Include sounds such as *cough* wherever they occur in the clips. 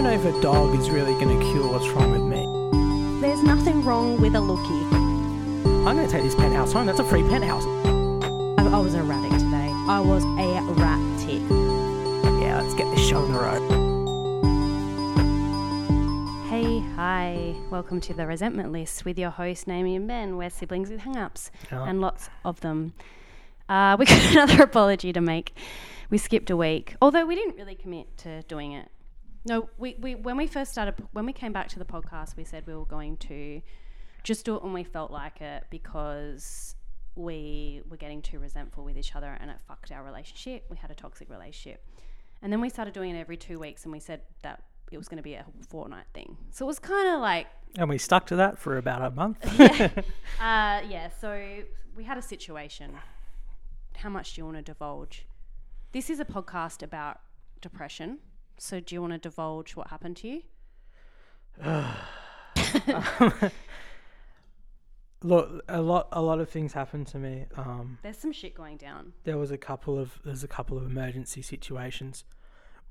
don't know if a dog is really going to cure what's wrong with me. There's nothing wrong with a lookie. I'm going to take this penthouse home. That's a free penthouse. I, I was erratic today. I was a erratic. Yeah, let's get this show on the road. Hey, hi. Welcome to the Resentment List with your host, Naomi and Ben. We're siblings with hang-ups Yeah. and lots of them. Uh, *laughs* we got another apology to make. We skipped a week, although we didn't really commit to doing it. No, we, we when we first started, when we came back to the podcast, we said we were going to just do it when we felt like it because we were getting too resentful with each other and it fucked our relationship. We had a toxic relationship. And then we started doing it every two weeks and we said that it was going to be a fortnight thing. So it was kind of like, And we stuck to that for about a month. *laughs* *laughs* uh, yeah, so we had a situation. How much do you want to divulge? This is a podcast about depression. So do you want to divulge what happened to you? *sighs* Look, a lot, a lot of things happened to me. Um, There's some shit going down. there was a couple of there's a couple of emergency situations,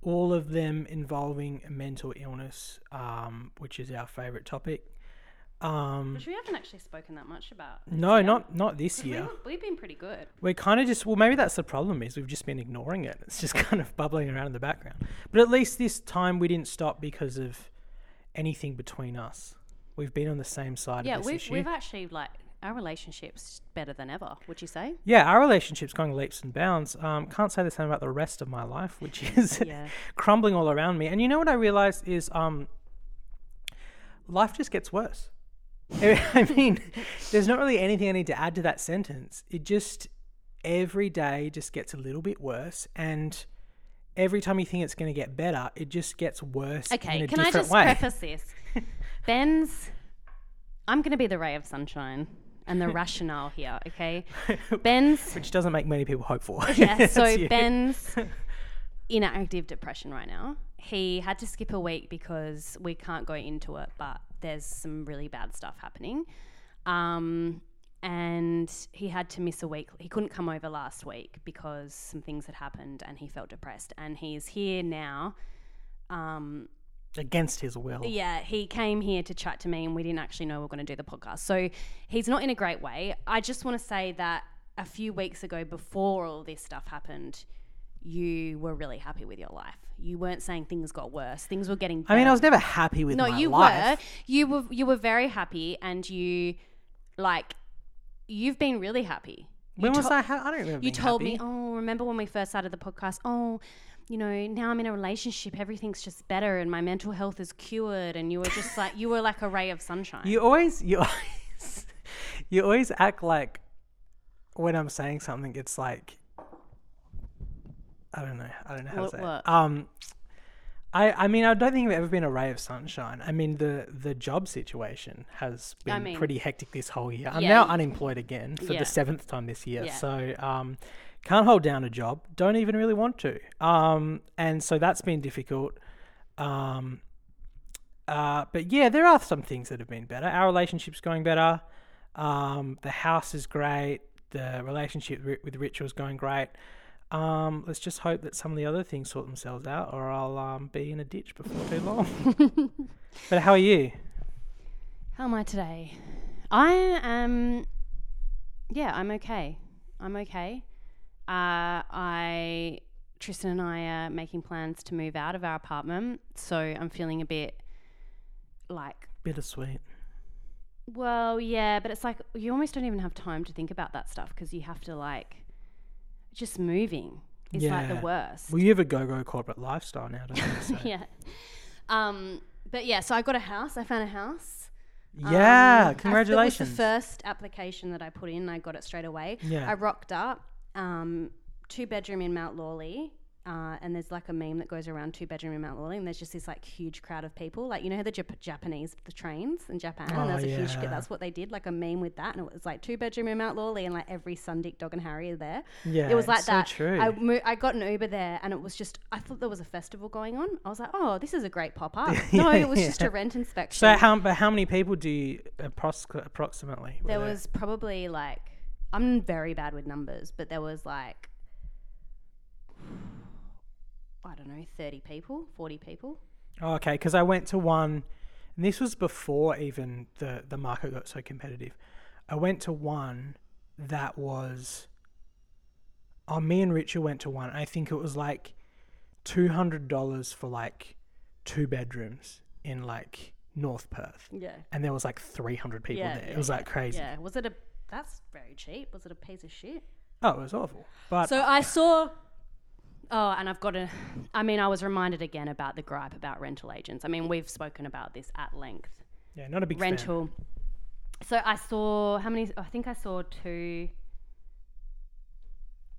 all of them involving mental illness, um, which is our favourite topic. Um, Which we haven't actually spoken that much about. no, not not this we year. were- we've been pretty good. We're kind of just well, maybe that's the problem is we've just been ignoring it. It's just *laughs* kind of bubbling around in the background. But at least this time we didn't stop because of anything between us. We've been on the same side Yeah, of this we've, issue. we've actually, like, our relationship's better than ever, would you say? yeah, our relationship's going leaps and bounds. Um, can't say the same about the rest of my life, *laughs* which is Yeah. crumbling all around me. And you know what I realized is um, life just gets worse. *laughs* I mean, there's not really anything I need to add to that sentence. It just every day just gets a little bit worse, and every time you think it's going to get better, it just gets worse in Okay, a can I just way. preface this? *laughs* Ben's, I'm going to be the ray of sunshine and the rationale here, okay? *laughs* Ben's, Which doesn't make many people hopeful. yeah, so Ben's in active depression right now. He had to skip a week because we can't go into it, but there's some really bad stuff happening. Um, and he had to miss a week. He couldn't come over last week because some things had happened and he felt depressed. And he's here now. Um, against his will. yeah, he came here to chat to me, and we didn't actually know we were going to do the podcast. So he's not in a great way. I just want to say that a few weeks ago, before all this stuff happened, you were really happy with your life. You weren't saying things got worse. Things were getting. Better. I mean, I was never happy with no, my you life. were. You were. You were very happy, and you, like, you've been really happy. You When was to- I? Ha- I don't remember. you told me, oh, remember when we first started the podcast? Oh, you know, now I'm in a relationship, everything's just better, and my mental health is cured. And you were just like, you were like a ray of sunshine. You always, you *laughs* always, you always act like when I'm saying something, it's like I don't know. I don't know how What- to say. what? Um, I, I mean, I don't think I've ever been a ray of sunshine. I mean, the the job situation has been I mean- pretty hectic this whole year. I'm Yeah, now unemployed again for Yeah. the seventh time this year. Yeah. So, um, can't hold down a job. Don't even really want to. Um, and so that's been difficult. Um, uh, but yeah, there are some things that have been better. Our relationship's going better. Um, the house is great. The relationship with Rachel is going great. Um, let's just hope that some of the other things sort themselves out, or I'll um, be in a ditch before too long. *laughs* but how are you? How am I today? I am. Yeah, I'm okay. I'm okay. Uh, I Tristan and I are making plans to move out of our apartment, so I'm feeling a bit like Bittersweet. Well, yeah, but it's like you almost don't even have time to think about that stuff because you have to like just moving is like the worst. Well, you have a go-go corporate lifestyle now, don't you? *laughs* So. yeah. Um, but yeah, so I got a house. I found a house. Um, Yeah, I- congratulations. That was the first application that I put in. I got it straight away. Yeah. I rocked up. Um, two bedroom in Mount Lawley. Uh, and there's like a meme that goes around two bedroom in Mount Lawley, and there's just this like huge crowd of people. Like you know how the Jap- Japanese the trains in Japan, Oh, and there's a huge. That's what they did, like a meme with that, and it was like two bedroom in Mount Lawley, and like every son, Dick, dog, and Harry are there. Yeah, it was like it's so that. true. I mo- I got an Uber there, and it was just I thought there was a festival going on. I was like, oh, this is a great pop up. *laughs* no, it was just a rent inspection. So how but how many people do you appros- approximately? were there was probably like I'm very bad with numbers, but there was like don't know, thirty people, forty people. Oh, okay, because I went to one, and this was before even the the market got so competitive. I went to one that was. Oh, me and Richard went to one. I think it was like two hundred dollars for like two bedrooms in like North Perth, Yeah. and there was like three hundred people yeah, there. yeah, it was like crazy. Yeah. Was it a? That's very cheap. Was it a piece of shit? Oh, it was awful. But So I saw. Oh, and I've got to. I mean, I was reminded again about the gripe about rental agents. I mean, we've spoken about this at length. yeah, not a big fan. rental. So I saw how many? I think I saw two.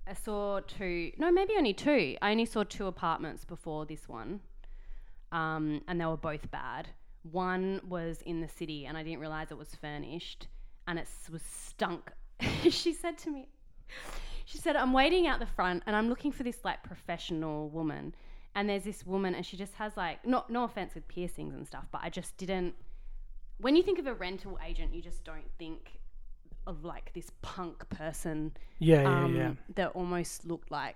I saw two. No, maybe only two. I only saw two apartments before this one, um, and they were both bad. One was in the city, and I didn't realize it was furnished, and it was stunk. *laughs* she said to me, she said, I'm waiting out the front and I'm looking for this like professional woman. And there's this woman and she just has like, not, no offense with piercings and stuff, but I just didn't. When you think of a rental agent, you just don't think of like this punk person Yeah, yeah, um, yeah. that almost looked like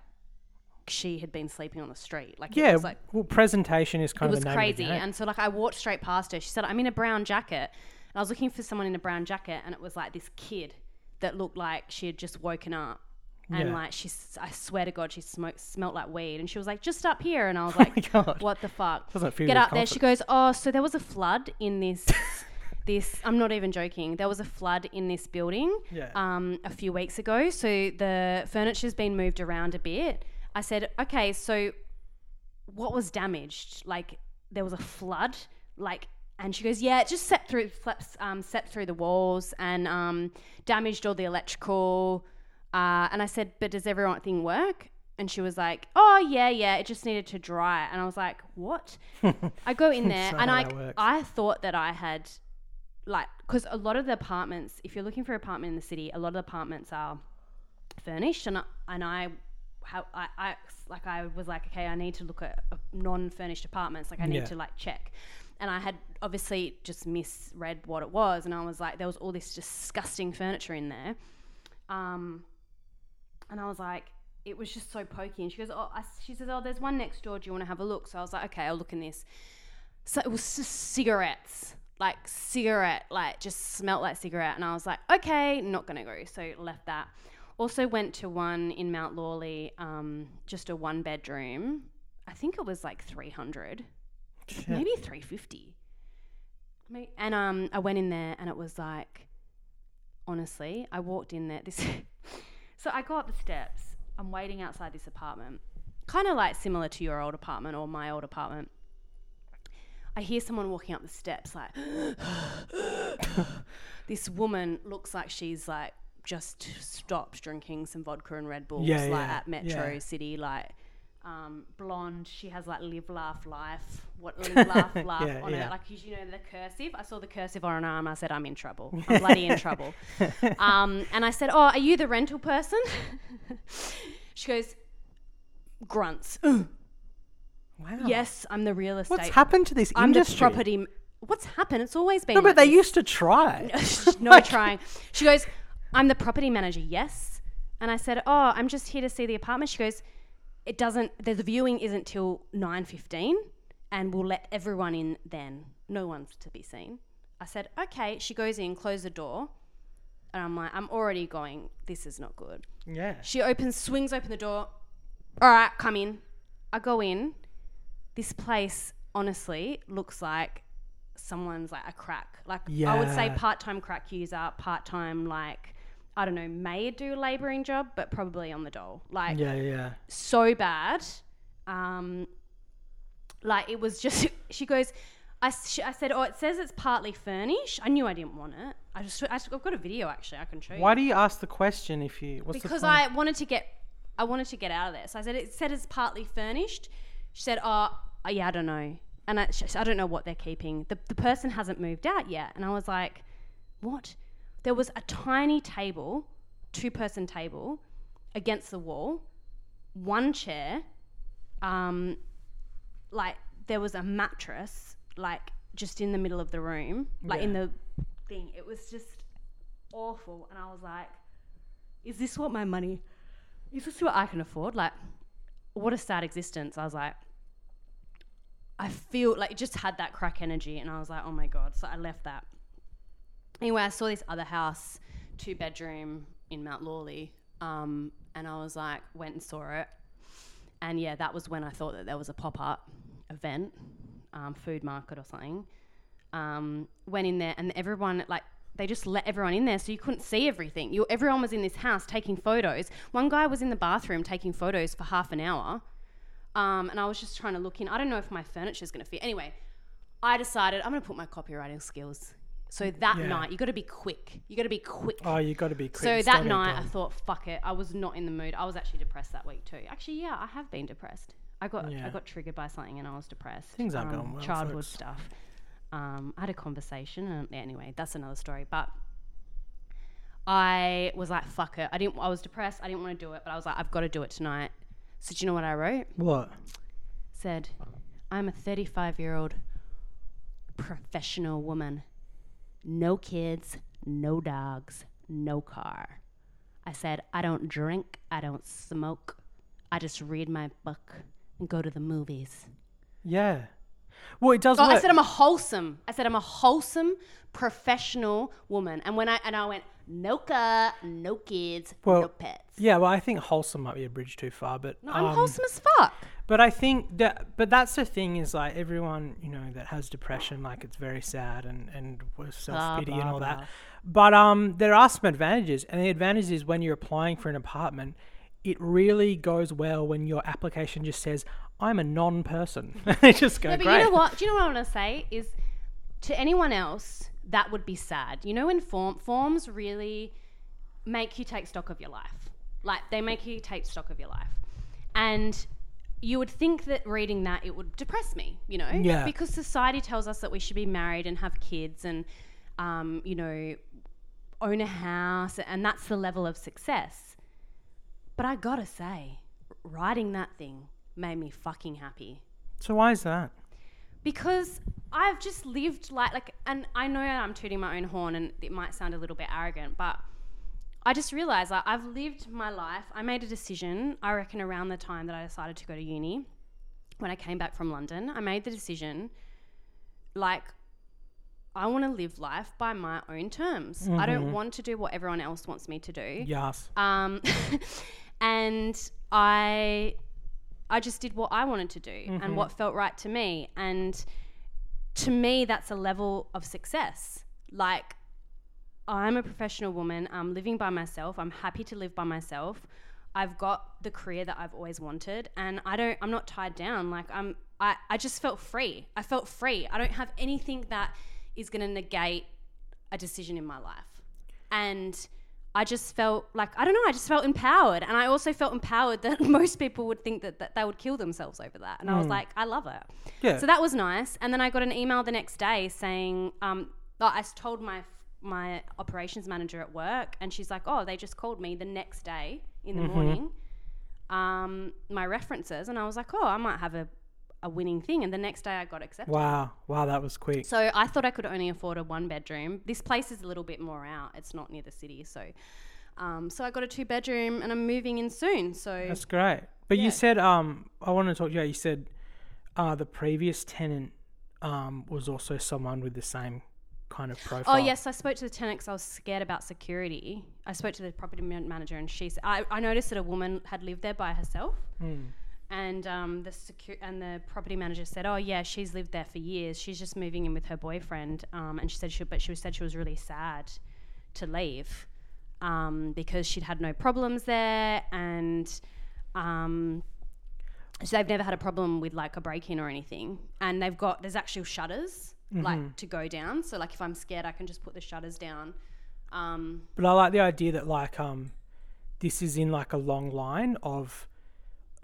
she had been sleeping on the street. Like, Yeah, it was like, well, presentation is it kind was of the name of crazy. And so like I walked straight past her. She said, I'm in a brown jacket. And I was looking for someone in a brown jacket and it was like this kid that looked like she had just woken up. And Yeah. like she, I swear to God, she smoked, smelt like weed. And she was like, just up here. And I was *laughs* like, Oh what the fuck? Get up there. She goes, oh, so there was a flood in this. *laughs* This I'm not even joking. There was a flood in this building Yeah. um, a few weeks ago. So the furniture's been moved around a bit. I said, okay, so what was damaged? Like there was a flood, like, and she goes, yeah, it just set through, um, set through the walls and um, damaged all the electrical. Uh, and I said, but does everything work? And she was like, oh yeah, yeah, it just needed to dry. And I was like, what? *laughs* I go in there and I. I thought that I had, like, because a lot of the apartments, if you're looking for an apartment in the city, a lot of the apartments are furnished and I, and I how I, I like I was like okay I need to look at uh, non-furnished apartments like I need Yeah. to like check and I had obviously just misread what it was and I was like there was all this disgusting furniture in there um and I was like it was just so pokey. And she goes oh I, she says oh there's one next door. Do you want to have a look? So I was like okay I'll look in this. So it was just cigarettes like cigarette like just smelt like cigarette. And i was like okay not gonna go. So left that. Also went to one in mount lawley um, just a one bedroom. I think it was like 300 Shit. maybe 350 and um, i went in there and it was like honestly i walked in there this *laughs* so i go up the steps. I'm waiting outside this apartment. Kind of like similar to your old apartment or my old apartment. I hear someone walking up the steps like *gasps* this woman looks like she's like just stopped drinking some vodka and Red Bulls Yeah, like yeah, at Metro yeah. City like um, blonde she has like live laugh life what live laugh *laughs* laugh Yeah, on yeah. it like you know the cursive I saw the cursive on her arm I said I'm in trouble *laughs* I'm bloody in trouble um, and I said oh are you the rental person *laughs* she goes grunts *gasps* Wow. yes I'm the real estate What's happened to this I'm industry? the property. m- What's happened? It's always been. No, but like they this. used to try. no trying. She goes, I'm the property manager. Yes. And I said, Oh, I'm just here to see the apartment. She goes, It doesn't. The viewing isn't till nine fifteen, and we'll let everyone in then. No one's to be seen. I said, Okay. She goes in, close the door, and I'm like, I'm already going. This is not good. yeah. She opens, swings open the door. All right, come in. I go in. This place, honestly, looks like someone's like a crack. Like I would say, part-time crack user, part-time like I don't know, may do a labouring job, but probably on the dole. Like Yeah, yeah. so bad. Um, like it was just. *laughs* She goes. I, she, I said, oh, it says it's partly furnished. I knew I didn't want it. I just, I, have got a video actually. I can show you Why do you ask the question if you? What's because? I wanted to get I wanted to get out of there. So I said it said it's partly furnished. She said, "Oh, uh, yeah, I don't know." And I, she, I don't know what they're keeping. The the person hasn't moved out yet. And I was like, "What?" There was a tiny table, two person table, against the wall, one chair, um, like there was a mattress, like just in the middle of the room, like in the thing. It was just awful. And I was like, is this what my money is this what I can afford? Like, what a sad existence. I was like, I feel like it just had that crack energy, and I was like, oh my god. So I left that. Anyway, I saw this other house, two bedroom in Mount Lawley, um, and I was like, went and saw it, and yeah, that was when I thought that there was a pop up event, um, food market or something. Um, went in there, and everyone like they just let everyone in there so you couldn't see everything. You, everyone was in this house taking photos. One guy was in the bathroom taking photos for half an hour. Um, and I was just trying to look in. I don't know if my furniture is going to fit. Anyway, I decided I'm going to put my copywriting skills. So that Yeah. night, you got to be quick. You got to be quick. Oh, you got to be quick. so that night, I thought, fuck it. I was not in the mood. I was actually depressed that week too. Actually, yeah, I have been depressed. I got Yeah. I got triggered by something and I was depressed. Things aren't Um, going well, Childhood folks. stuff. Um, I had a conversation, and yeah, anyway, that's another story. But I was like, fuck it. I didn't. I was depressed. I didn't want to do it, but I was like, I've got to do it tonight. So do you know what I wrote? what? Said, I'm a 35 year old professional woman. No kids, no dogs, no car. I said, I don't drink, I don't smoke. I just read my book and go to the movies. Yeah. Well, it does Oh, I said I'm a wholesome. I said I'm a wholesome professional woman. And when I and I went, no car, no kids, Well, no pets. yeah, well, I think wholesome might be a bridge too far, but No, I'm um, wholesome as fuck. But I think that, but that's the thing is like everyone, you know, that has depression, like it's very sad and and self pity and all blah. that. But um, there are some advantages, and the advantage is when you're applying for an apartment, it really goes well when your application just says, "I'm a non-person." *laughs* it just go Yeah, but great. you know what? Do you know what I want to say? Is to anyone else that would be sad. You know, when form forms really make you take stock of your life. Like they make you take stock of your life, and you would think that reading that it would depress me. You know, Yeah. because society tells us that we should be married and have kids and, um, you know, own a house, and that's the level of success. But I gotta say, writing that thing made me fucking happy So why is that? because I've just lived like like and I know I'm tooting my own horn and it might sound a little bit arrogant, but I just realized like, I've lived my life. I made a decision, I reckon around the time that I decided to go to uni when I came back from London, I made the decision like I want to live life by my own terms. I don't want to do what everyone else wants me to do. Yes. Um, *laughs* and I, I just did what I wanted to do and what felt right to me. And to me, that's a level of success. Like, I'm a professional woman. I'm living by myself. I'm happy to live by myself. I've got the career that I've always wanted, and I don't. I'm not tied down. Like I'm. I. I just felt free. I felt free. I don't have anything that is going to negate a decision in my life, and I just felt like I don't know. I just felt empowered, and I also felt empowered that *laughs* most people would think that, that they would kill themselves over that, and I was like, I love it. Yeah. So that was nice. And then I got an email the next day saying, um, I told my my operations manager at work, and she's like, oh, they just called me the next day in the Mm-hmm. morning. Um, my references, and I was like, oh, I might have a, a winning thing. And the next day I got accepted. Wow. Wow, that was quick. So I thought I could only afford a one bedroom. This place is a little bit more out. It's not near the city, so. Um, so I got a two bedroom, and I'm moving in soon. So That's great. But Yeah. you said um I want to talk to you. you said uh the previous tenant um was also someone with the same kind of profile. Oh yes, I spoke to the tenant because I was scared about security. I spoke to the property manager, and she. said I noticed that a woman had lived there by herself, and um, the secu- and the property manager said, "Oh yeah, she's lived there for years. She's just moving in with her boyfriend." Um, and she said she, but she said she was really sad to leave um, because she'd had no problems there, and um, so they've never had a problem with like a break in or anything. And they've got there's actual shutters like to go down. So like if I'm scared, I can just put the shutters down. Um, But I like the idea that like um this is in like a long line of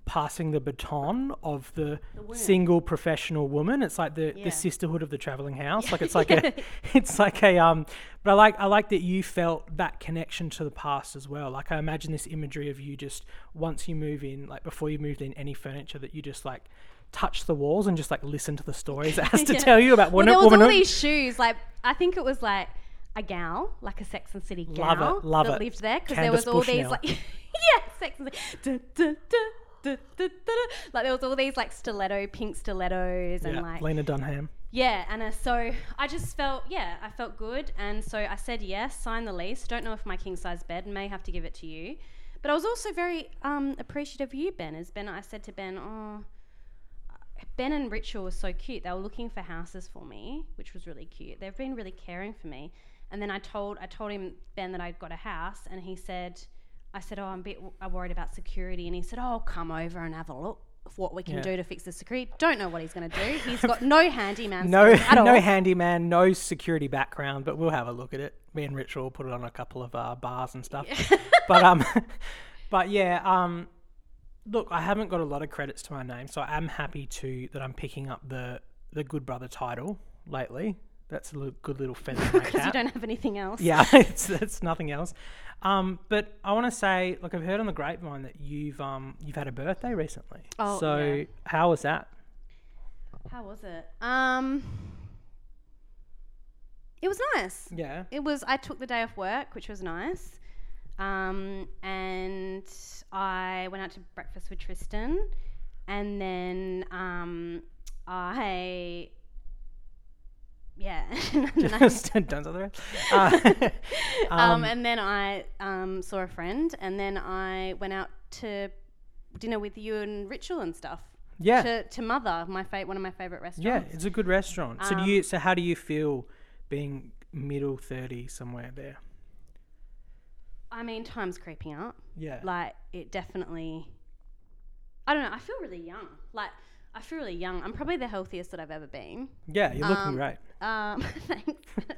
passing the baton of the, single professional woman. It's like the, Yeah. the sisterhood of the traveling house. Like it's like a *laughs* *laughs* it's like a um but I like I like that you felt that connection to the past as well. Like I imagine this imagery of you just once you move in, like before you moved in any furniture that you just like touch the walls and just like listen to the stories it has *laughs* to Yeah. tell you about well, woman there was all these shoes. Like I think it was like a gal, like a Sex and City gal Love it, love that it. lived there because there was all these like *laughs* yeah, Sex and City. Duh, duh, duh." like there was all these like stiletto, pink stilettos, and yeah, like Lena Dunham. yeah, and uh, so I just felt, yeah, I felt good. And so I said yes, sign the lease. Don't know if my king size bed may have to give it to you. But I was also very um, appreciative of you, Ben. As Ben, I said to Ben, oh, Ben and Rachel were so cute. They were looking for houses for me, which was really cute. They've been really caring for me. And then I told I told him Ben that I'd got a house, and he said, I said, oh, I'm a bit w- worried about security, and he said, oh, come over and have a look what we can Yeah. do to fix the security. Don't know what he's going to do. *laughs* He's got no handyman No, *laughs* no handyman, no security background, but we'll have a look at it. Me and Rich will put it on a couple of uh, bars and stuff. *laughs* but um, but yeah, um, look, I haven't got a lot of credits to my name, so I am happy to that I'm picking up the the Good Brother title lately. That's a little, good little feather in my *laughs* because you don't have anything else. Yeah, *laughs* it's it's nothing else. Um, but I want to say, look, I've heard on the grapevine that you've um you've had a birthday recently. Oh, so yeah. how was that? How was it? Um, it was nice. Yeah. It was. I took the day off work, which was nice. Um, and I went out to breakfast with Tristan, and then um, I. Yeah. *laughs* and then I- Just don't rest. *laughs* Uh, um, um, and then I um, saw a friend, and then I went out to dinner with you and Ritual and stuff. yeah. To, to Mother, my fa- one of my favorite restaurants. Yeah, it's a good restaurant. So do Um, you? So how do you feel being middle thirty somewhere there? I mean, time's creeping up. Yeah. Like it definitely. I don't know. I feel really young. Like I feel really young. I'm probably the healthiest that I've ever been. yeah, you're looking um, great. Um, *laughs* thanks. *laughs*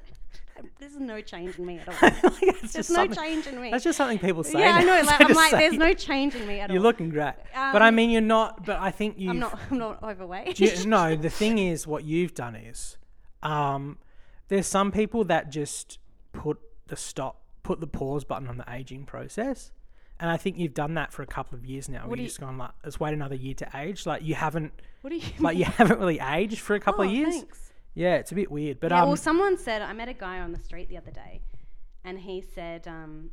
There's no change in me at *laughs* all. There's just no change in me. That's just something people say. yeah, I know. Like I'm like, there's no change in me at all. You're looking great, but I Um, mean, you're not. But I think you. I'm not. I'm not overweight. You, no, the thing is, what you've done is, um, there's some people that just put the stop, put the pause button on the aging process, and I think you've done that for a couple of years now. What you've you- just gone like, let's wait another year to age. Like you haven't, what do you? *laughs* like you haven't really aged for a couple Oh, of years. Thanks. Yeah, it's a bit weird, but yeah, um, well, someone said I met a guy on the street the other day, and he said um,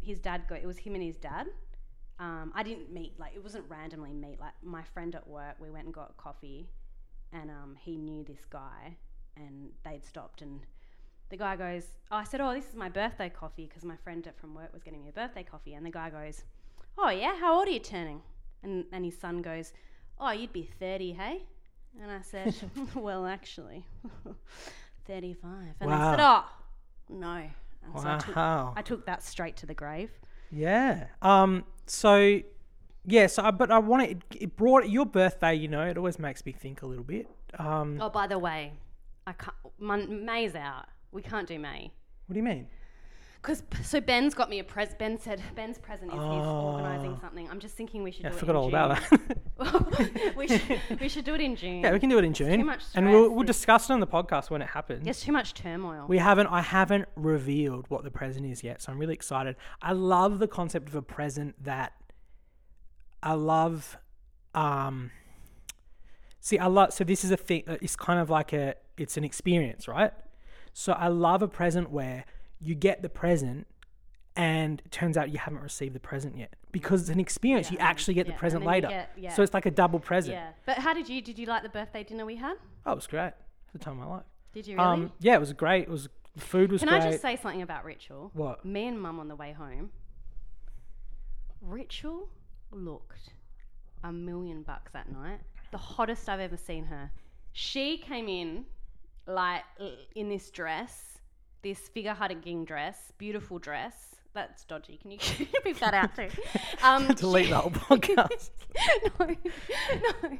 his dad got it was him and his dad. Um, I didn't meet like it wasn't randomly meet like my friend at work. We went and got coffee, and um, he knew this guy, and they'd stopped and. The guy goes, oh, I said, oh, this is my birthday coffee because my friend from work was getting me a birthday coffee. And the guy goes, oh, yeah, how old are you turning? And, and his son goes, oh, you'd be 30, hey? And I said, *laughs* *laughs* well, actually, *laughs* 35. And I said, oh, no. And so I took, wow, I took that straight to the grave. yeah. Um, so yeah, so I, but I want it. It brought your birthday. You know, it always makes me think a little bit. Um, Oh, by the way, I can't, Mon- May's out. We can't do May. what do you mean? Because so Ben's got me a present. Ben said Ben's present is he's organising Oh. something. I'm just thinking we should Yeah, I do it. forgot all about that. *laughs* we should we should do it in June. Yeah, we can do it in June, much and we'll stress. we'll discuss it on the podcast when it happens. There's too much turmoil. We haven't. I haven't revealed what the present is yet, so I'm really excited. I love the concept of a present that. I love, um. See, I love. So this is a thing. uh, It's kind of like a. It's an experience, right? So I love a present where you get the present, and it turns out you haven't received the present yet because it's an experience. you actually get yeah, the present later. get- yeah. So it's like a double present. yeah, but how did you did you like the birthday dinner we had? Oh, it was great. The time of my life. Did you really? Um, yeah, it was great. It was the food was great. Can great. I just say something about Rachel? what? Me and Mum on the way home. Rachel looked a million bucks that night. The hottest I've ever seen her. She came in like in this dress, this figure hugging dress, beautiful dress. That's dodgy. Can you *laughs* beep that out too? *laughs* Um, *laughs* Delete the whole podcast. no, no.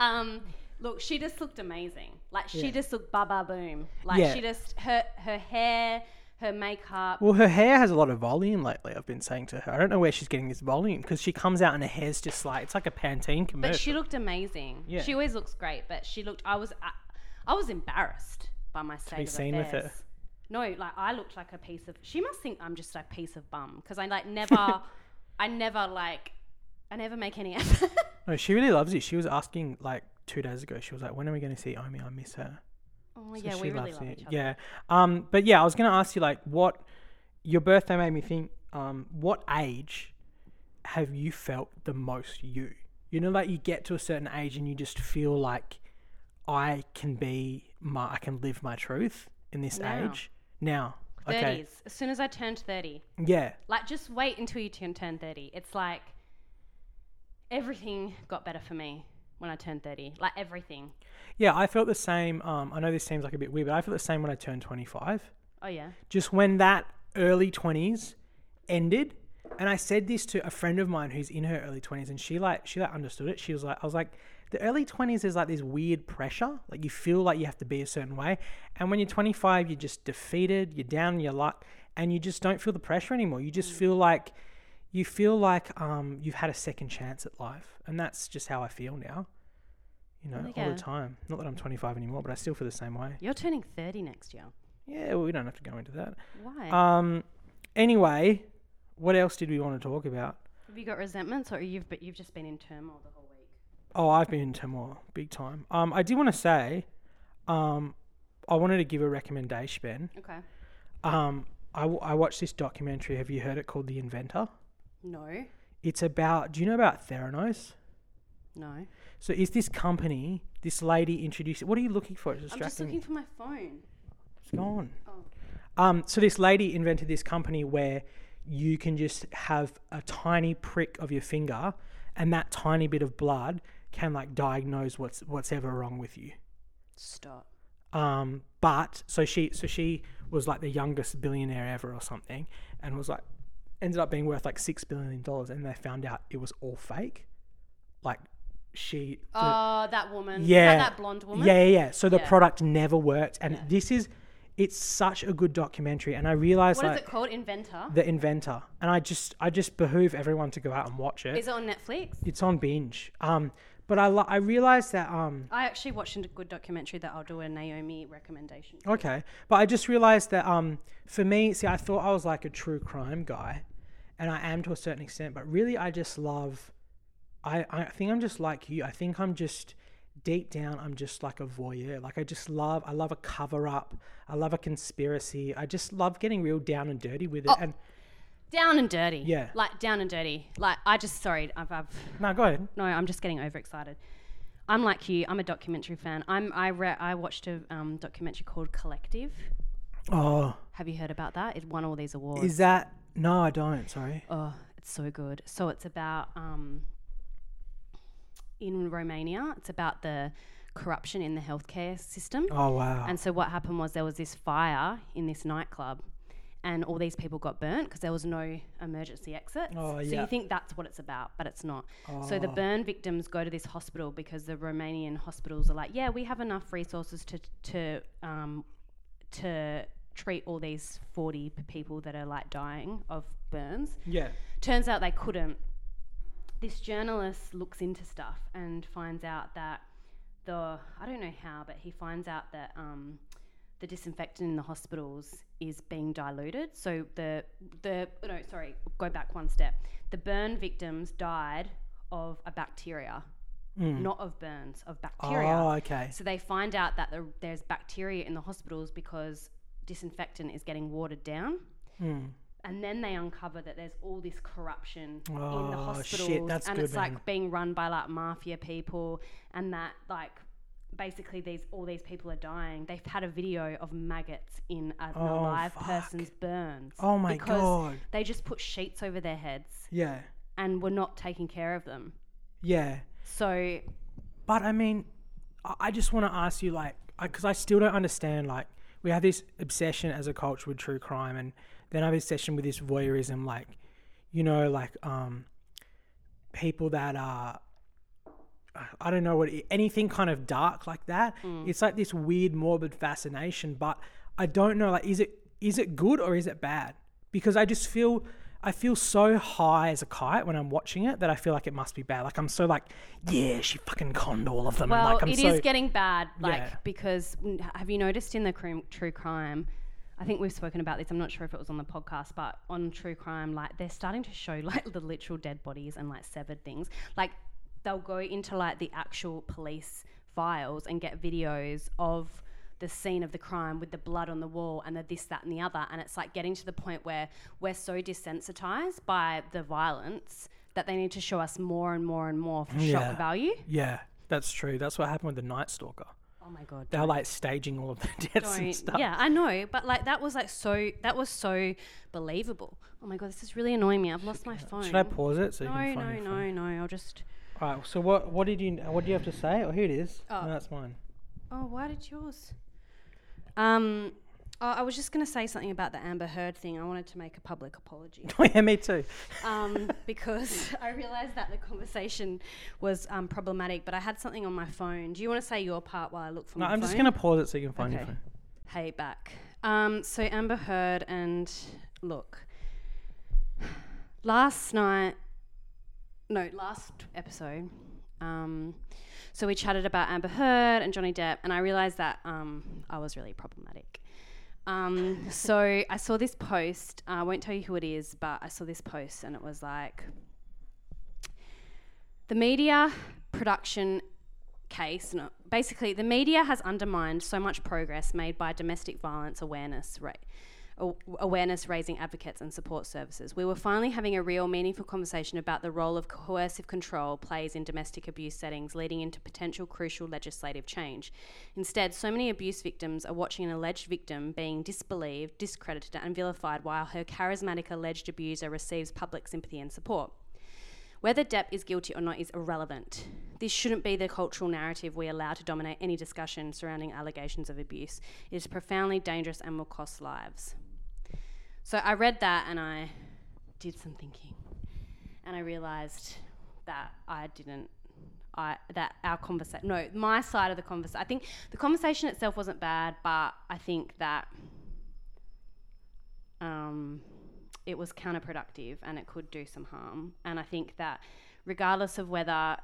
Um, look, she just looked amazing. Like she Yeah. just looked baba boom. Like Yeah. she just her her hair, her makeup. Well, her hair has a lot of volume lately. I've been saying to her, I don't know where she's getting this volume because she comes out and her hair's just like it's like a Pantene commercial. But she looked amazing. Yeah. She always looks great, but she looked. I was, I, I was embarrassed by my state you of seen with her? affairs. No, like I looked like a piece of. She must think I'm just a piece of bum because I like never, *laughs* I never like, I never make any *laughs* effort. no, she really loves you. She was asking like two days ago. She was like, "When are we going to see Omi? I miss her." oh So yeah, she we really loves love you. each other. Yeah. Um. But yeah, I was going to ask you like, what your birthday made me think. Um. What age have you felt the most you? You know, like you get to a certain age and you just feel like I can be my, I can live my truth in this Now. age now. 30s. Okay. As soon as I turned 30. Yeah. Like, just wait until you turn, turn 30. It's like everything got better for me when I turned 30. Like, everything. Yeah, I felt the same. Um, I know this seems like a bit weird, but I felt the same when I turned 25. Oh, yeah. Just when that early 20s ended, and I said this to a friend of mine who's in her early 20s, and she like she like understood it. She was like, I was like, the early 20s is like this weird pressure. Like you feel like you have to be a certain way, and when you're 25, you're just defeated. You're down in your luck, and you just don't feel the pressure anymore. You just feel like you feel like um, you've had a second chance at life, and that's just how I feel now. You know, all the time. Not that I'm 25 anymore, but I still feel the same way. You're turning 30 next year. Yeah, well, we don't have to go into that. Why? Um. Anyway, what else did we want to talk about? Have you got resentments or you've, but you've just been in turmoil the? Oh, I've been in turmoil big time. Um, I did want to say, um, I wanted to give a recommendation, Ben. Okay. Um, I, w- I watched this documentary. Have you heard it called The Inventor? No. It's about. Do you know about Theranos? No. So is this company? This lady introduced. What are you looking for? It's I'm just distracting. looking for my phone. It's gone. Oh. Um, so this lady invented this company where you can just have a tiny prick of your finger, and that tiny bit of blood can like diagnose what's what's ever wrong with you. Stop. Um, but so she so she was like the youngest billionaire ever or something, and was like ended up being worth like six billion dollars, and they found out it was all fake. Like she, the- Oh, that woman. Yeah, that, that blonde woman? Yeah, yeah. yeah. So the Yeah. product never worked, and Yeah. this is it's such a good documentary, and I realized What is like it called? Inventor. the inventor, and I just I just behoove everyone to go out and watch it. Is it on Netflix? it's on binge. Um, but I lo- I realized that um I actually watched a good documentary that I'll do a Naomi recommendation. Okay, but I just realized that um, for me, see, I thought I was like a true crime guy, and I am to a certain extent. But really, I just love. I I think I'm just like you. I think I'm just deep down. I'm just like a voyeur. Like I just love. I love a cover up. I love a conspiracy. I just love getting real down and dirty with it. Oh. And Down and dirty. Yeah. Like down and dirty. Like I just sorry, I've, I've no, go ahead. no, I'm just getting overexcited. I'm like you. I'm a documentary fan. I'm I re- I watched a um, documentary called Collective. Oh, Have you heard about that? It won all these awards. is that? No, I don't. Sorry. Oh, it's so good. So it's about um, in Romania. It's about the corruption in the healthcare system. Oh wow. And so what happened was there was this fire in this nightclub, and all these people got burnt because there was no emergency exit. Oh, yeah. So you think that's what it's about, but it's not. Oh. So the Oh. burn victims go to this hospital because the Romanian hospitals are like, yeah, we have enough resources to to um, to treat all these 40 people that are like dying of burns. yeah. Turns out they couldn't. This journalist looks into stuff and finds out that the I don't know how, but he finds out that um, the disinfectant in the hospitals is being diluted. So the the no, sorry, go back one step. The burn victims died of a bacteria, not of burns, of bacteria. Oh, okay. So they find out that the, there's bacteria in the hospitals because disinfectant is getting watered down. Hmm. And then they uncover that there's all this corruption in the Oh, hospitals, shit, that's and it's man. like being run by like mafia people, and that like basically these all these people are dying. They've had a video of maggots in a, an Oh, alive fuck. person's burns. Oh my because God. They just put sheets over their heads Yeah. and were not taking care of them. Yeah. So But I mean, I I just want to ask you, like, because I still don't understand. Like, we have this obsession as a culture with true crime, and then I have this obsession with this voyeurism, like, you know, like, um, people that are, I don't know what anything kind of dark like that. It's like this weird morbid fascination, but I don't know, like, is it is it good or is it bad? Because I just feel. I feel so high as a kite when I'm watching it that I feel like it must be bad. Like I'm so like, yeah, she fucking conned all of them. Well, like I'm it is so getting bad, like Yeah. because mm, have you noticed in the true crime? I think we've spoken about this. I'm not sure if it was on the podcast, but on true crime, like they're starting to show *laughs* like the literal dead bodies and like severed things. Like they'll go into like the actual police files and get videos of the scene of the crime with the blood on the wall and the this, that, and the other. And it's like getting to the point where we're so desensitized by the violence that they need to show us more and more and more for Yeah. shock value. Yeah, that's true. That's what happened with the Night Stalker. Oh my god. They were like staging all of the *laughs* deaths and stuff. Yeah, I know, but like that was like so that was so believable. Oh my god, this is really annoying me. I've lost my phone. Should I pause it so you no, can no, find your no, phone? no. I'll just. All right. So what what did you what do you have to say? Oh, here it is. Oh. No, that's mine. Oh, why did yours? Um, oh, I was just gonna say something about the Amber Heard thing. I wanted to make a public apology. *laughs* Oh yeah, me too. um, *laughs* because *laughs* I realised that the conversation was um, problematic, but I had something on my phone. Do you want to say your part while I look for No, my I'm phone? just gonna pause it so you can find your Okay. phone. Hey, back. Um, so Amber Heard and look, last night, no, last episode. Um, so we chatted about Amber Heard and Johnny Depp, and I realized that um, I was really problematic. Um, so I saw this post. I won't tell you who it is, but I saw this post, and it was like the media production case. No, basically, the media has undermined so much progress made by domestic violence awareness aw- awareness raising advocates and support services. We were finally having a real meaningful conversation about the role of coercive control plays in domestic abuse settings, leading into potential crucial legislative change. Instead, so many abuse victims are watching an alleged victim being disbelieved, discredited, and vilified while her charismatic alleged abuser receives public sympathy and support. Whether Depp is guilty or not is irrelevant. This shouldn't be the cultural narrative we allow to dominate any discussion surrounding allegations of abuse. It is profoundly dangerous and will cost lives. So I read that and I did some thinking. And I realized that I didn't I that our conversation no, my side of the conversation I think the conversation itself wasn't bad, but I think that um it was counterproductive and it could do some harm. And I think that regardless of whether,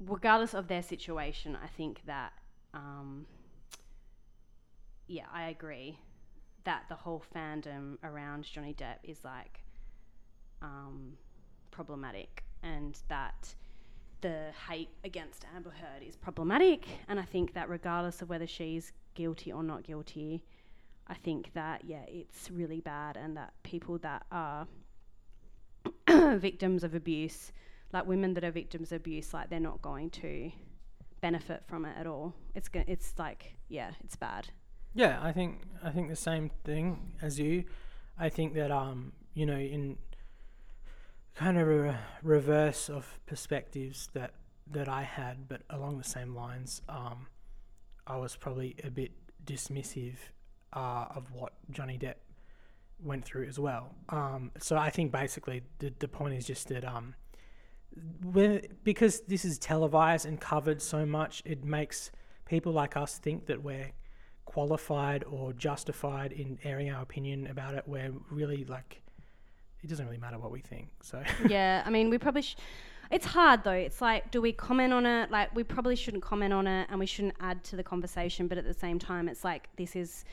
regardless of their situation, I think that, um, yeah, I agree that the whole fandom around Johnny Depp is like um, problematic and that the hate against Amber Heard is problematic. And I think that regardless of whether she's guilty or not guilty, I think that yeah, it's really bad, and that people that are *coughs* victims of abuse, like women that are victims of abuse, like they're not going to benefit from it at all. It's go- it's like yeah, it's bad. Yeah, I think I think the same thing as you. I think that um, you know, in kind of a reverse of perspectives that that I had, but along the same lines, um, I was probably a bit dismissive uh, of what Johnny Depp went through as well. Um, so I think basically the the point is just that um, when because this is televised and covered so much, it makes people like us think that we're qualified or justified in airing our opinion about it. We're really like it doesn't really matter what we think. So *laughs* yeah, I mean, we probably. Sh- it's hard though. It's like, do we comment on it? Like, we probably shouldn't comment on it, and we shouldn't add to the conversation. But at the same time, it's like this is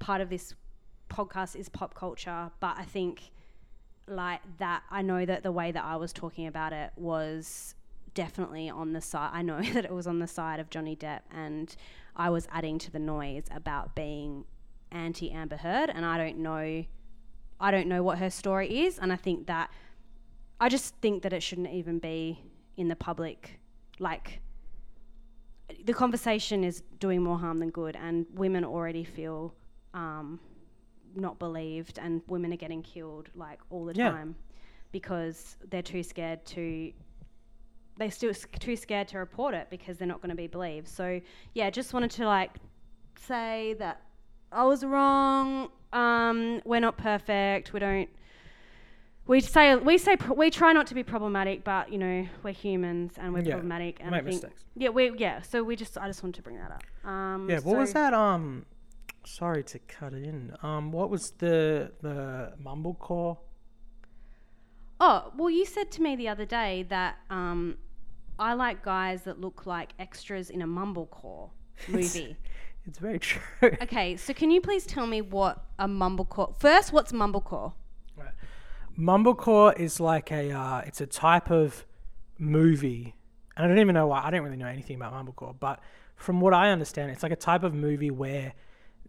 part of this podcast is pop culture. But I think, like that, I know that the way that I was talking about it was definitely on the side. I know *laughs* that it was on the side of Johnny Depp, and I was adding to the noise about being anti Amber Heard, and I don't know. I don't know what her story is, and I think that I just think that it shouldn't even be in the public. Like, the conversation is doing more harm than good, and women already feel um, not believed, and women are getting killed like all the Yeah. time because they're too scared to. They're still too scared to report it because they're not going to be believed. So yeah, just wanted to like say that I was wrong. Um, we're not perfect. We don't. We say we say pro- we try not to be problematic, but you know we're humans and we're Yeah, problematic. And make I think mistakes. yeah, we yeah. So we just I just wanted to bring that up. Um, yeah, what was that? Um, sorry to cut in. Um, what was the the mumblecore? Oh well, you said to me the other day that um, I like guys that look like extras in a mumblecore movie. *laughs* It's very true. okay, so can you please tell me what a mumblecore? First, what's mumblecore? Right. Mumblecore is like a uh, it's a type of movie, and I don't even know why. I don't really know anything about Mumblecore, but from what I understand, it's like a type of movie where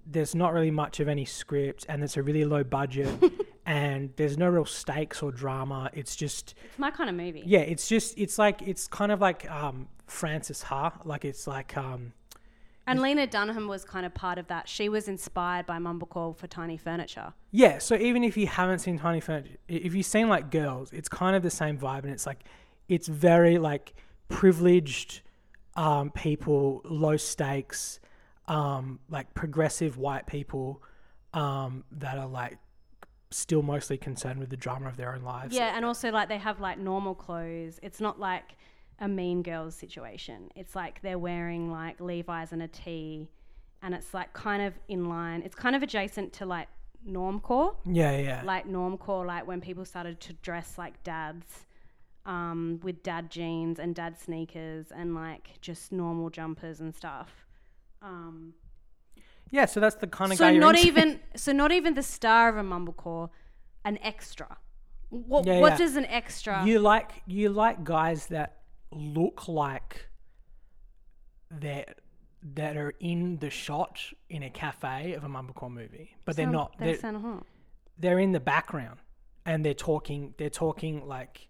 there's not really much of any script, and it's a really low budget, *laughs* and there's no real stakes or drama. It's just It's my kind of movie. yeah, it's just it's like it's kind of like um, Frances Ha, like it's like um, And Lena Dunham was kind of part of that. She was inspired by Mumblecore for Tiny Furniture. yeah. So even if you haven't seen Tiny Furniture, if you've seen like Girls, it's kind of the same vibe, and it's like it's very like privileged um, people, low stakes, um, like progressive white people um, that are like still mostly concerned with the drama of their own lives. Yeah, and also like they have like normal clothes. It's not like a Mean Girls situation. It's like they're wearing like Levi's and a tee, and it's like kind of in line. It's kind of adjacent to like normcore, yeah, yeah. like normcore, like when people started to dress like dads, um, with dad jeans and dad sneakers and like just normal jumpers and stuff. Um, yeah, so that's the kind of so guy you're not into. even so not even the star of a mumblecore, an extra. What Yeah, what yeah. does an extra? You like you like guys that look like that that are in the shot in a cafe of a mumblecore movie, but they're Sound- not. They They're, sound hot. they're in the background and they're talking. They're talking like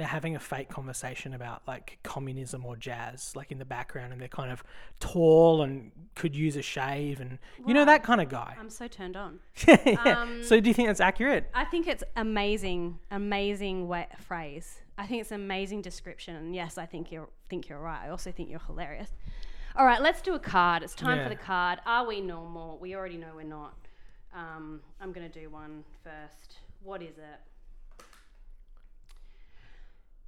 they're having a fake conversation about like communism or jazz, like in the background, and they're kind of tall and could use a shave, and you know that kind of guy. I'm so turned on. *laughs* Yeah. Um, so do you think that's accurate? I think it's amazing, amazing wa phrase. I think it's an amazing description, and yes, I think you're think you're right. I also think you're hilarious. All right, let's do a card. It's time Yeah. for the card. Are we normal? We already know we're not. Um, I'm gonna do one first. What is it?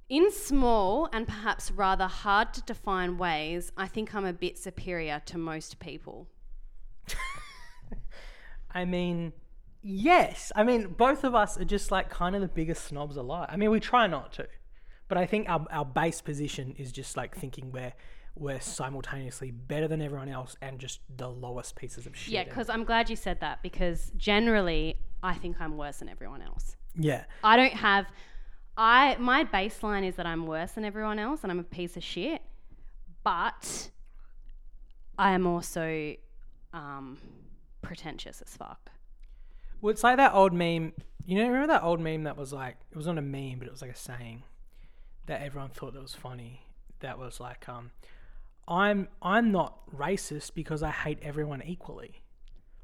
In small and perhaps rather hard to define ways, I think I'm a bit superior to most people. *laughs* I mean, yes. I mean, both of us are just like kind of the biggest snobs alive. I mean, we try not to, but I think our, our base position is just like thinking we're we're simultaneously better than everyone else and just the lowest pieces of shit. Yeah, because I'm glad you said that because generally I think I'm worse than everyone else. yeah, I don't have I my baseline is that I'm worse than everyone else and I'm a piece of shit. But I am also um, pretentious as fuck. Well, it's like that old meme. You know, remember that old meme that was like it was not a meme, but it was like a saying that everyone thought that was funny. That was like, um, "I'm I'm not racist because I hate everyone equally."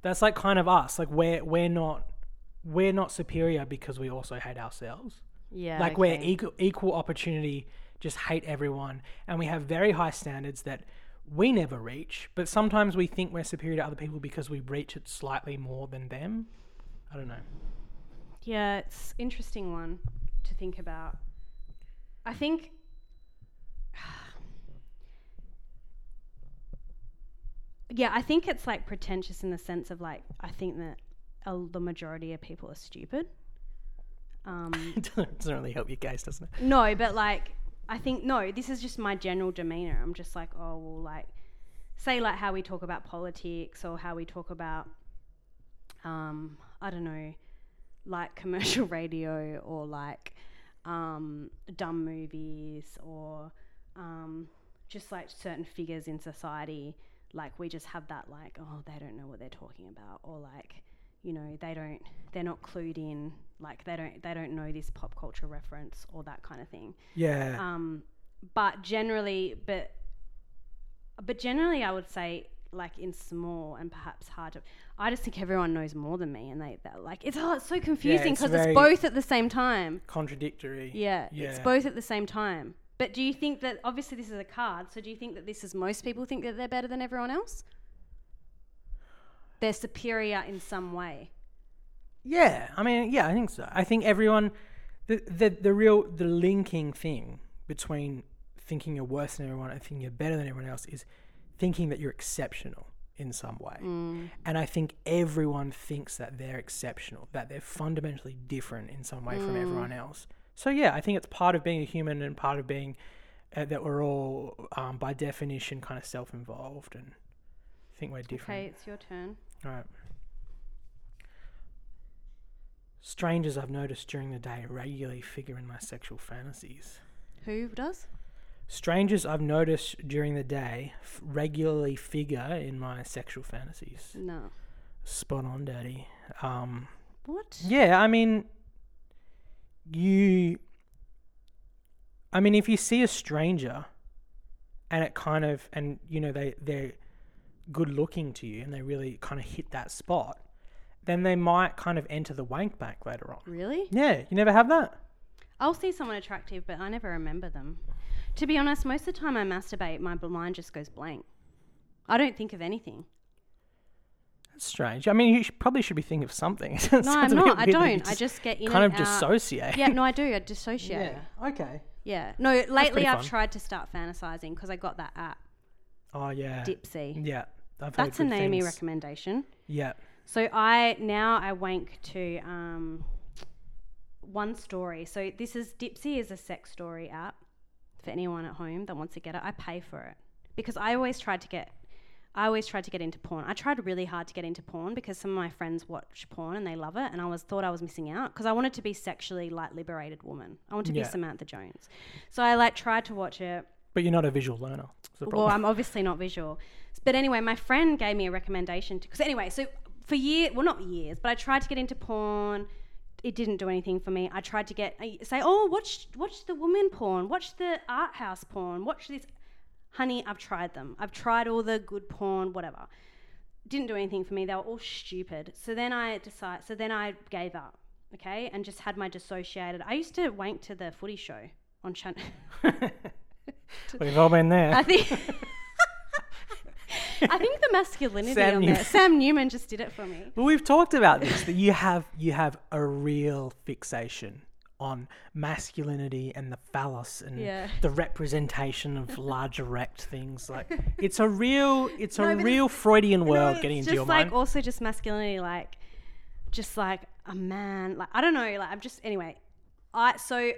That's like kind of us. Like we're we're not we're not superior because we also hate ourselves. Yeah. like we're equal equal opportunity, just hate everyone, and we have very high standards that we never reach. But sometimes we think we're superior to other people because we reach it slightly more than them. I don't know. Yeah, it's interesting one to think about. I think *sighs* Yeah, I think it's like pretentious in the sense of like I think that uh, the majority of people are stupid. Um, *laughs* it doesn't really help your guys, doesn't it? no, but like I think no, this is just my general demeanor. I'm just like, oh well, like say like how we talk about politics or how we talk about, um, I don't know, like commercial *laughs* radio or like um, dumb movies or um, just like certain figures in society. Like we just have that like, oh, they don't know what they're talking about, or like, you know, they don't, they're not clued in. Like they don't, they don't know this pop culture reference or that kind of thing. Yeah. Um, but generally, but but generally, I would say like in small and perhaps hard to. I just think everyone knows more than me, and they they're like it's oh, it's so confusing because very- it's both at the same time. Contradictory. Yeah, it's both at the same time. But do you think that obviously this is a card? So do you think that this is most people think that they're better than everyone else? They're superior in some way. Yeah, I mean, yeah, I think so. I think everyone, the the the real the linking thing between thinking you're worse than everyone and thinking you're better than everyone else is thinking that you're exceptional in some way. Mm. And I think everyone thinks that they're exceptional, that they're fundamentally different in some way from Mm. everyone else. So yeah, I think it's part of being a human and part of being uh, that we're all, um, by definition, kind of self-involved and think we're different. Okay, it's your turn. All right. Strangers I've noticed during the day regularly figure in my sexual fantasies. Who does? Strangers I've noticed during the day f- regularly figure in my sexual fantasies. No. Spot on, Daddy. Um, What? Yeah, I mean, you. I mean, if you see a stranger, and it kind of, and you know they they're good looking to you, and they really kind of hit that spot, then they might kind of enter the wank bank later on. Really? Yeah, you never have that. I'll see someone attractive, but I never remember them. To be honest, most of the time I masturbate, my mind just goes blank. I don't think of anything. That's strange. I mean, you should, probably should be thinking of something. *laughs* No, I'm not. I weird that you don't. I just get in kind of out. dissociate. Yeah, no, I *laughs* do. I dissociate. Yeah. Okay. Yeah. No, lately I've tried to start fantasizing because I got that app, Oh yeah. Dipsea. Yeah. That's a things. recommendation. Yeah. So I now I wank to um, one story. So this is Dipsea is a sex story app for anyone at home that wants to get it. I pay for it because I always tried to get. I always tried to get into porn. I tried really hard to get into porn because some of my friends watch porn and they love it, and I was thought I was missing out because I wanted to be sexually like liberated woman. I wanted to Yeah. be Samantha Jones. So I like tried to watch it. But you're not a visual learner. Well. I'm obviously not visual. But anyway, my friend gave me a recommendation. Because anyway, so for years, well, not years, but I tried to get into porn. It didn't do anything for me. I tried to get I say, oh, watch watch the woman porn, watch the art house porn, watch this. Honey, I've tried them. I've tried all the good porn, whatever. Didn't do anything for me. They were all stupid. So then I decided. So then I gave up. Okay, and just had my dissociated. I used to wank to the footy show on channel. *laughs* *laughs* We've all been there. I think. *laughs* I think the masculinity Sam on Newman. there. Sam Newman just did it for me. Well, we've talked about this that you have you have a real fixation on masculinity and the phallus and Yeah. the representation of large erect things. Like *laughs* it's a real it's No, a real Freudian world No, getting into your like mind. also just masculinity, like just like a man. Like I don't know. Like I'm just anyway. I so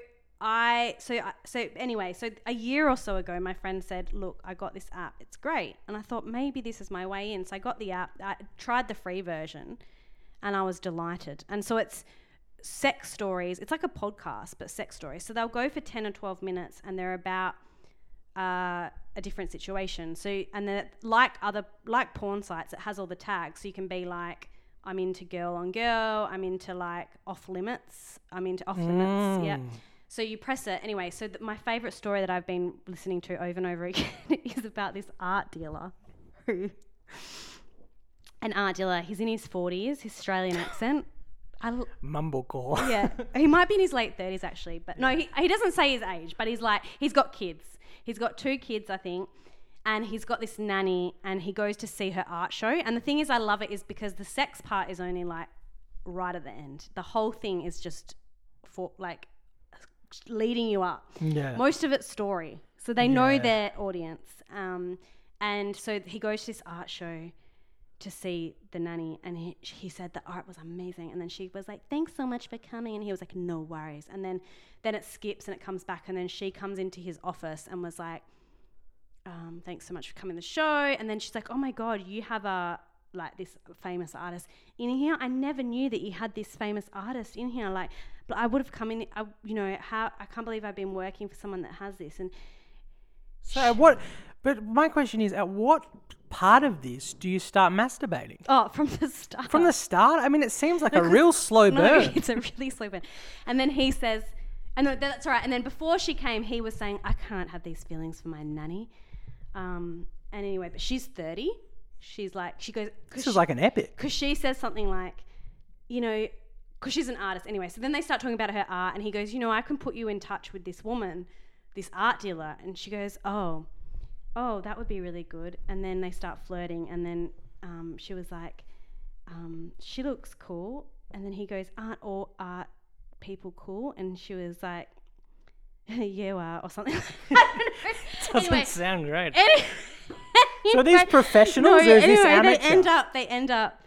I so so anyway. So a year or so ago, my friend said, "Look, I got this app. It's great." And I thought maybe this is my way in. So I got the app. I tried the free version, and I was delighted. And so it's sex stories. It's like a podcast, but sex stories. So they'll go for 10 or 12 minutes and they're about uh, a different situation. So, and like other, like porn sites, it has all the tags. So you can be like, I'm into girl on girl, I'm into like off limits, I'm into off limits. Yeah. So you press it. Anyway, so th- my favorite story that I've been listening to over and over *laughs* again is about this art dealer who, an art dealer, he's in his 40s, his Australian accent. I, l- Mumblecore. yeah, he might be in his late thirties actually, but no, he, he doesn't say his age, but he's like he's got kids. He's got two kids, I think, and he's got this nanny, and he goes to see her art show. And the thing is, I love it is because the sex part is only like right at the end. The whole thing is just for like leading you up. Yeah. Most of it's story, so they know Yeah. their audience. Um, and so he goes to this art show to see the nanny, and he, he said the art was amazing. And then she was like, "Thanks so much for coming," and he was like, "No worries." And then then it skips and it comes back, and then she comes into his office and was like, um, "Thanks so much for coming to the show." And then she's like, "Oh my god, you have a." Like this famous artist in here, I never knew that you had this famous artist in here. Like, but I would have come in. I, you know, how I can't believe I've been working for someone that has this. And So at what? But my question is, at what part of this do you start masturbating? oh, from the start, From the start? I mean, it seems like a real *laughs* slow No, burn. it's a really slow burn. And then he says, and no, that's all right. And then before she came, he was saying, I can't have these feelings for my nanny. Um, and anyway, but she's 30. She's like, she goes, This is like an epic. because she says something like, you know, because she's an artist anyway. So then they start talking about her art, and he goes, you know, I can put you in touch with this woman, this art dealer. And she goes, oh, oh, that would be really good. And then they start flirting, and then um, she was like, um, she looks cool. And then he goes, aren't all art people cool? And she was like, *laughs* you are, or something. I don't know. Doesn't Anyway, sound great. *laughs* any- So are these *laughs* professionals or is this anyway? They end up, they end up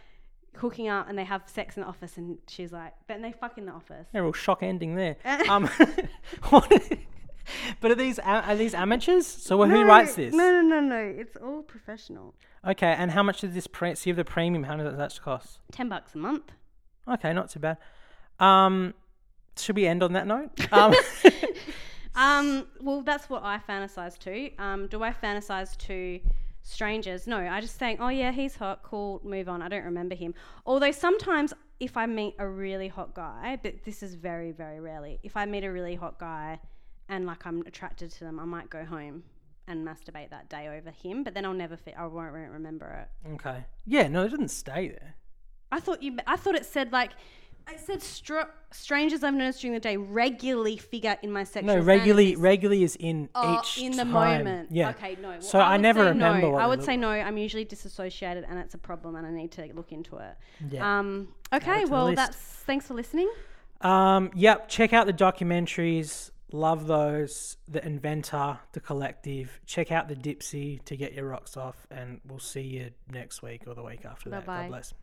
hooking up and they have sex in the office, and she's like, but they fuck in the office. A real shock ending there. *laughs* um, *laughs* but are these are these amateurs? So who writes this? No, no, no, no. It's all professional. Okay, and how much does this pre- you have the premium? How does that cost? Ten bucks a month. Okay, not too bad. Um, should we end on that note? *laughs* Um, Um, well, that's what I fantasize to. Um, do I fantasize to strangers? No, I just think, oh yeah, he's hot, cool, move on. I don't remember him. Although sometimes if I meet a really hot guy, but this is very, very rarely. If I meet a really hot guy and like I'm attracted to them, I might go home and masturbate that day over him, but then I'll never fit. I won't won't remember it. Okay. Yeah, no, it didn't stay there. I thought you. I thought it said like. It said str- strangers I've noticed during the day regularly figure in my sexual No, regularly, fantasies." regularly is in Oh, each in the time. moment. Yeah. Okay, no. Well, So I would never say remember No. what I would say no. I'm usually disassociated, and it's a problem, and I need to look into it. Yeah. Um. Add it Okay. to the Well, list. that's thanks for listening. Um, yep, check out the documentaries. Love those. The Inventor, The Collective. Check out the Dipsea to get your rocks off, and we'll see you next week or the week after that. Bye-bye. God bless.